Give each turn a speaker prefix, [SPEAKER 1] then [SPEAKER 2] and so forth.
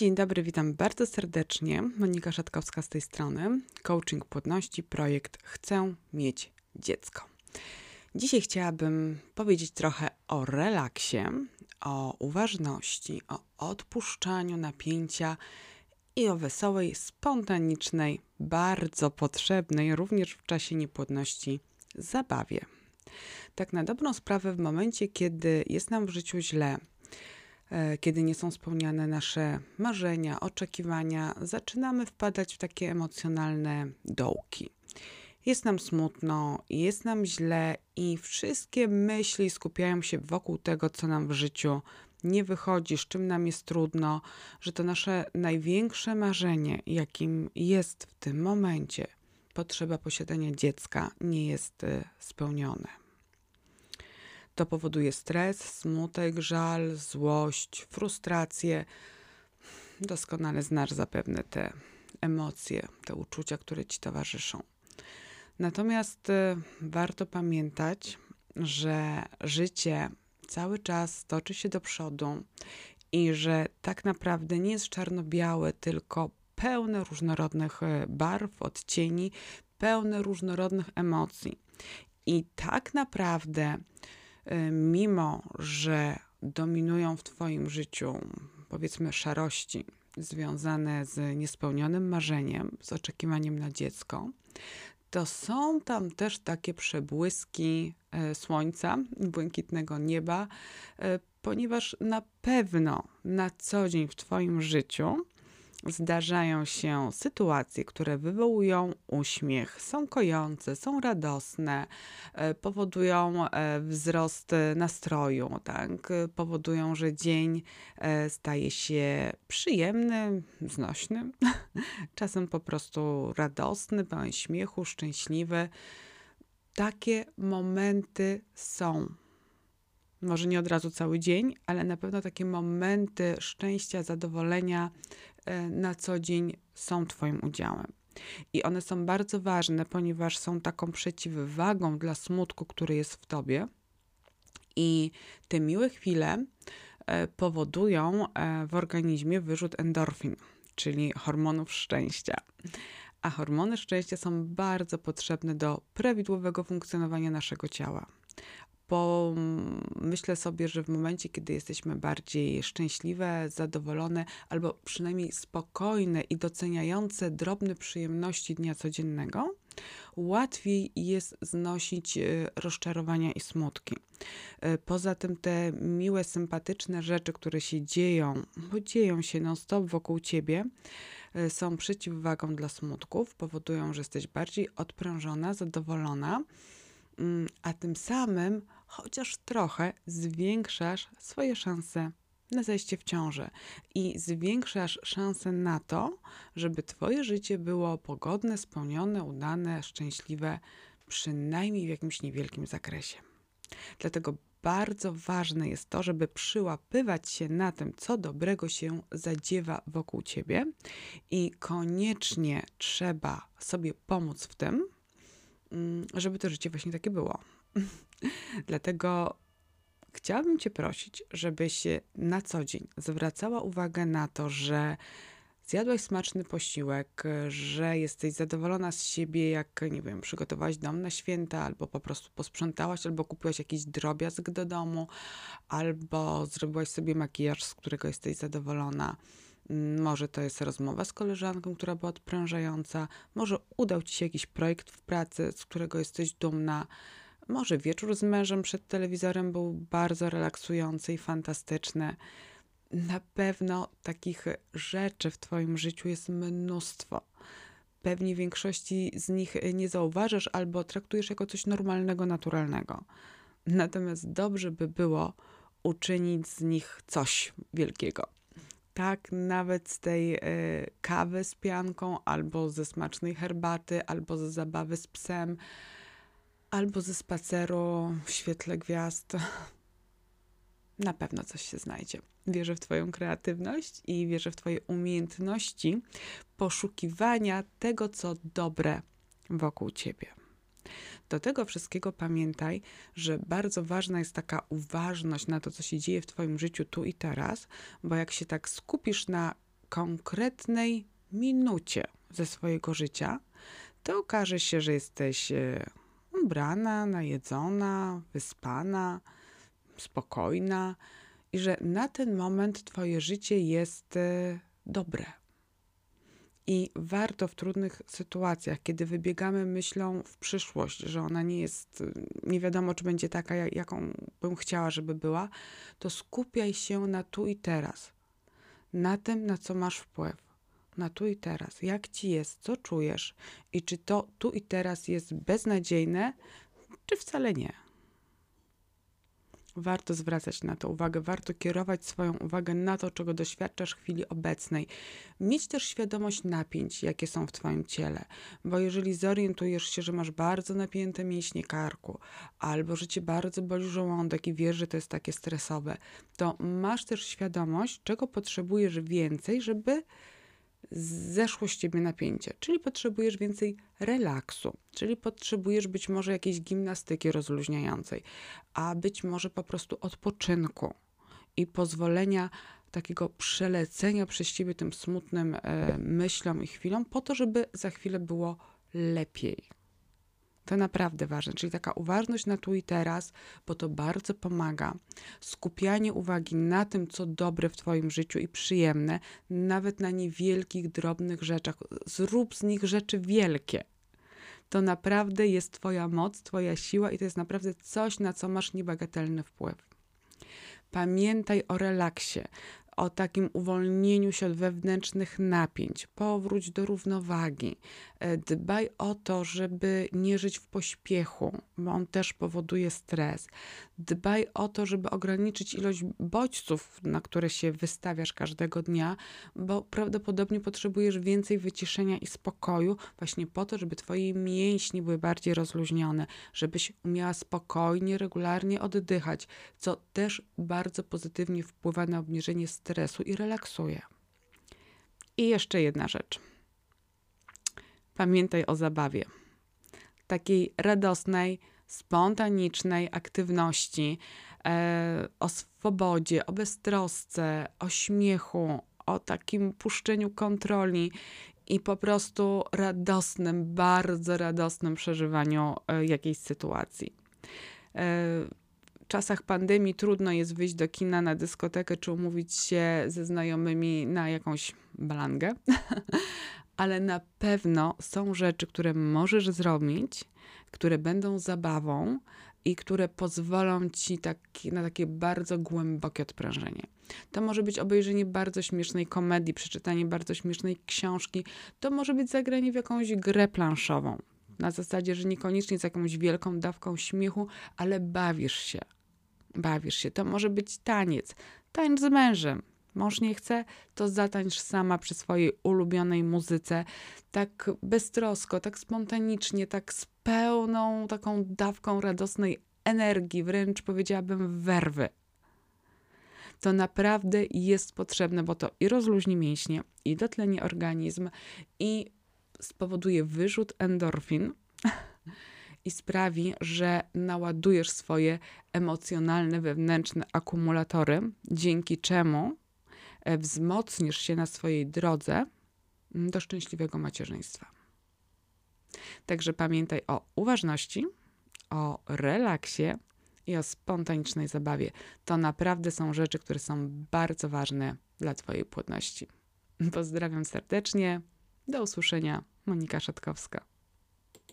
[SPEAKER 1] Dzień dobry, witam bardzo serdecznie. Monika Szatkowska z tej strony. Coaching płodności, projekt Chcę mieć dziecko. Dzisiaj chciałabym powiedzieć trochę o relaksie, o uważności, o odpuszczaniu napięcia i o wesołej, spontanicznej, bardzo potrzebnej również w czasie niepłodności zabawie. Tak na dobrą sprawę, w momencie, kiedy jest nam w życiu źle, kiedy nie są spełniane nasze marzenia, oczekiwania, zaczynamy wpadać w takie emocjonalne dołki. Jest nam smutno, jest nam źle i wszystkie myśli skupiają się wokół tego, co nam w życiu nie wychodzi, z czym nam jest trudno, że to nasze największe marzenie, jakim jest w tym momencie potrzeba posiadania dziecka, nie jest y, spełnione. To powoduje stres, smutek, żal, złość, frustrację. Doskonale znasz zapewne te emocje, te uczucia, które ci towarzyszą. Natomiast y, warto pamiętać, że życie cały czas toczy się do przodu i że tak naprawdę nie jest czarno-białe, tylko pełne różnorodnych y, barw, odcieni, pełne różnorodnych emocji. I tak naprawdę, mimo że dominują w Twoim życiu, powiedzmy, szarości związane z niespełnionym marzeniem, z oczekiwaniem na dziecko, to są tam też takie przebłyski e, słońca, błękitnego nieba, e, ponieważ na pewno na co dzień w Twoim życiu zdarzają się sytuacje, które wywołują uśmiech, są kojące, są radosne, e, powodują wzrost nastroju, tak? powodują, że dzień staje się przyjemny, znośny, czasem po prostu radosny, pełen śmiechu, szczęśliwy. Takie momenty są. Może nie od razu cały dzień, ale na pewno takie momenty szczęścia, zadowolenia e, na co dzień są Twoim udziałem. I one są bardzo ważne, ponieważ są taką przeciwwagą dla smutku, który jest w Tobie. I te miłe chwile e, powodują e, w organizmie wyrzut endorfin czyli hormonów szczęścia. A hormony szczęścia są bardzo potrzebne do prawidłowego funkcjonowania naszego ciała. Bo myślę sobie, że w momencie, kiedy jesteśmy bardziej szczęśliwe, zadowolone, albo przynajmniej spokojne i doceniające drobne przyjemności dnia codziennego, łatwiej jest znosić e, rozczarowania i smutki. E, poza tym te miłe, sympatyczne rzeczy, które się dzieją, bo dzieją się non-stop wokół ciebie, e, są przeciwwagą dla smutków, powodują, że jesteś bardziej odprężona, zadowolona, a tym samym chociaż trochę zwiększasz swoje szanse na zajście w ciążę i zwiększasz szanse na to, żeby Twoje życie było pogodne, spełnione, udane, szczęśliwe, przynajmniej w jakimś niewielkim zakresie. Dlatego bardzo ważne jest to, żeby przyłapywać się na tym, co dobrego się zadziewa wokół ciebie, i koniecznie trzeba sobie pomóc w tym, mm, żeby to życie właśnie takie było. Dlatego chciałabym Cię prosić, żebyś na co dzień zwracała uwagę na to, że zjadłaś smaczny posiłek, że jesteś zadowolona z siebie, jak, nie wiem, przygotowałaś dom na święta, albo po prostu posprzątałaś, albo kupiłaś jakiś drobiazg do domu, albo zrobiłaś sobie makijaż, z którego jesteś zadowolona. Może to jest rozmowa z koleżanką, która była odprężająca, może udał ci się jakiś projekt w pracy, z którego jesteś dumna może wieczór z mężem przed telewizorem był bardzo relaksujący i fantastyczny. Na pewno takich rzeczy w Twoim życiu jest mnóstwo. Pewnie większości z nich nie zauważasz albo traktujesz jako coś normalnego, naturalnego. Natomiast dobrze by było uczynić z nich coś wielkiego. Tak, nawet z tej y, kawy z pianką, albo ze smacznej herbaty, albo ze zabawy z psem, albo ze spaceru w świetle gwiazd. Na pewno coś się znajdzie. Wierzę w Twoją kreatywność i wierzę w Twoje umiejętności poszukiwania tego, co dobre wokół Ciebie. Do tego wszystkiego pamiętaj, że bardzo ważna jest taka uważność na to, co się dzieje w Twoim życiu tu i teraz, bo jak się tak skupisz na konkretnej minucie ze swojego życia, to okaże się, że jesteś e, ubrana, najedzona, wyspana, spokojna i że na ten moment Twoje życie jest e, dobre. I warto w trudnych sytuacjach, kiedy wybiegamy myślą w przyszłość, że ona nie jest, nie wiadomo, czy będzie taka, jaką bym chciała, żeby była, to skupiaj się na tu i teraz, na tym, na co masz wpływ, na tu i teraz. Jak ci jest, co czujesz? I czy to tu i teraz jest beznadziejne, czy wcale nie warto zwracać na to uwagę, warto kierować swoją uwagę na to, czego doświadczasz w chwili obecnej. Mieć też świadomość napięć, jakie są w Twoim ciele, bo jeżeli zorientujesz się, że masz bardzo napięte mięśnie karku, albo że Cię bardzo boli żołądek i wiesz, że to jest takie stresowe, to masz też świadomość, czego potrzebujesz więcej, żeby zeszło z ciebie napięcie, czyli potrzebujesz więcej relaksu, czyli potrzebujesz być może jakiejś gimnastyki rozluźniającej, a być może po prostu odpoczynku i pozwolenia takiego przelecenia przez ciebie tym smutnym e, myślom i chwilom, po to, żeby za chwilę było lepiej. To naprawdę ważne, czyli taka uważność na tu i teraz, bo to bardzo pomaga. Skupianie uwagi na tym, co dobre w Twoim życiu i przyjemne, nawet na niewielkich, drobnych rzeczach. Zrób z nich rzeczy wielkie. To naprawdę jest Twoja moc, Twoja siła i to jest naprawdę coś, na co masz niebagatelny wpływ. Pamiętaj o relaksie o takim uwolnieniu się od wewnętrznych napięć, powróć do równowagi. E, dbaj o to, żeby nie żyć w pośpiechu, bo on też powoduje stres. Dbaj o to, żeby ograniczyć ilość bodźców, na które się wystawiasz każdego dnia, bo prawdopodobnie potrzebujesz więcej wyciszenia i spokoju, właśnie po to, żeby Twoje mięśnie były bardziej rozluźnione, żebyś umiała spokojnie, regularnie oddychać, co też bardzo pozytywnie wpływa na obniżenie stresu i relaksuje. I jeszcze jedna rzecz. Pamiętaj o zabawie. Takiej radosnej, spontanicznej aktywności, e, o swobodzie, o beztrosce, o śmiechu, o takim puszczeniu kontroli i po prostu radosnym, bardzo radosnym przeżywaniu e, jakiejś sytuacji. Czasach pandemii trudno jest wyjść do kina, na dyskotekę czy umówić się ze znajomymi na jakąś balangę, ale na pewno są rzeczy, które możesz zrobić, które będą zabawą i które pozwolą ci taki, na takie bardzo głębokie odprężenie. To może być obejrzenie bardzo śmiesznej komedii, przeczytanie bardzo śmiesznej książki, to może być zagranie w jakąś grę planszową. Na zasadzie, że niekoniecznie z jakąś wielką dawką śmiechu, ale bawisz się. Bawisz się. To może być taniec. Tańcz z mężem. Mąż nie chce, to zatańcz sama przy swojej ulubionej muzyce, tak beztrosko, tak spontanicznie, tak z pełną taką dawką radosnej energii, wręcz powiedziałabym werwy. To naprawdę jest potrzebne, bo to i rozluźni mięśnie, i dotleni organizm, i spowoduje wyrzut endorfin i sprawi, że naładujesz swoje emocjonalne, wewnętrzne akumulatory, dzięki czemu E, wzmocnisz się na swojej drodze do szczęśliwego macierzyństwa. Także pamiętaj o uważności, o relaksie i o spontanicznej zabawie. To naprawdę są rzeczy, które są bardzo ważne dla Twojej płodności. Pozdrawiam serdecznie. Do usłyszenia. Monika Szatkowska.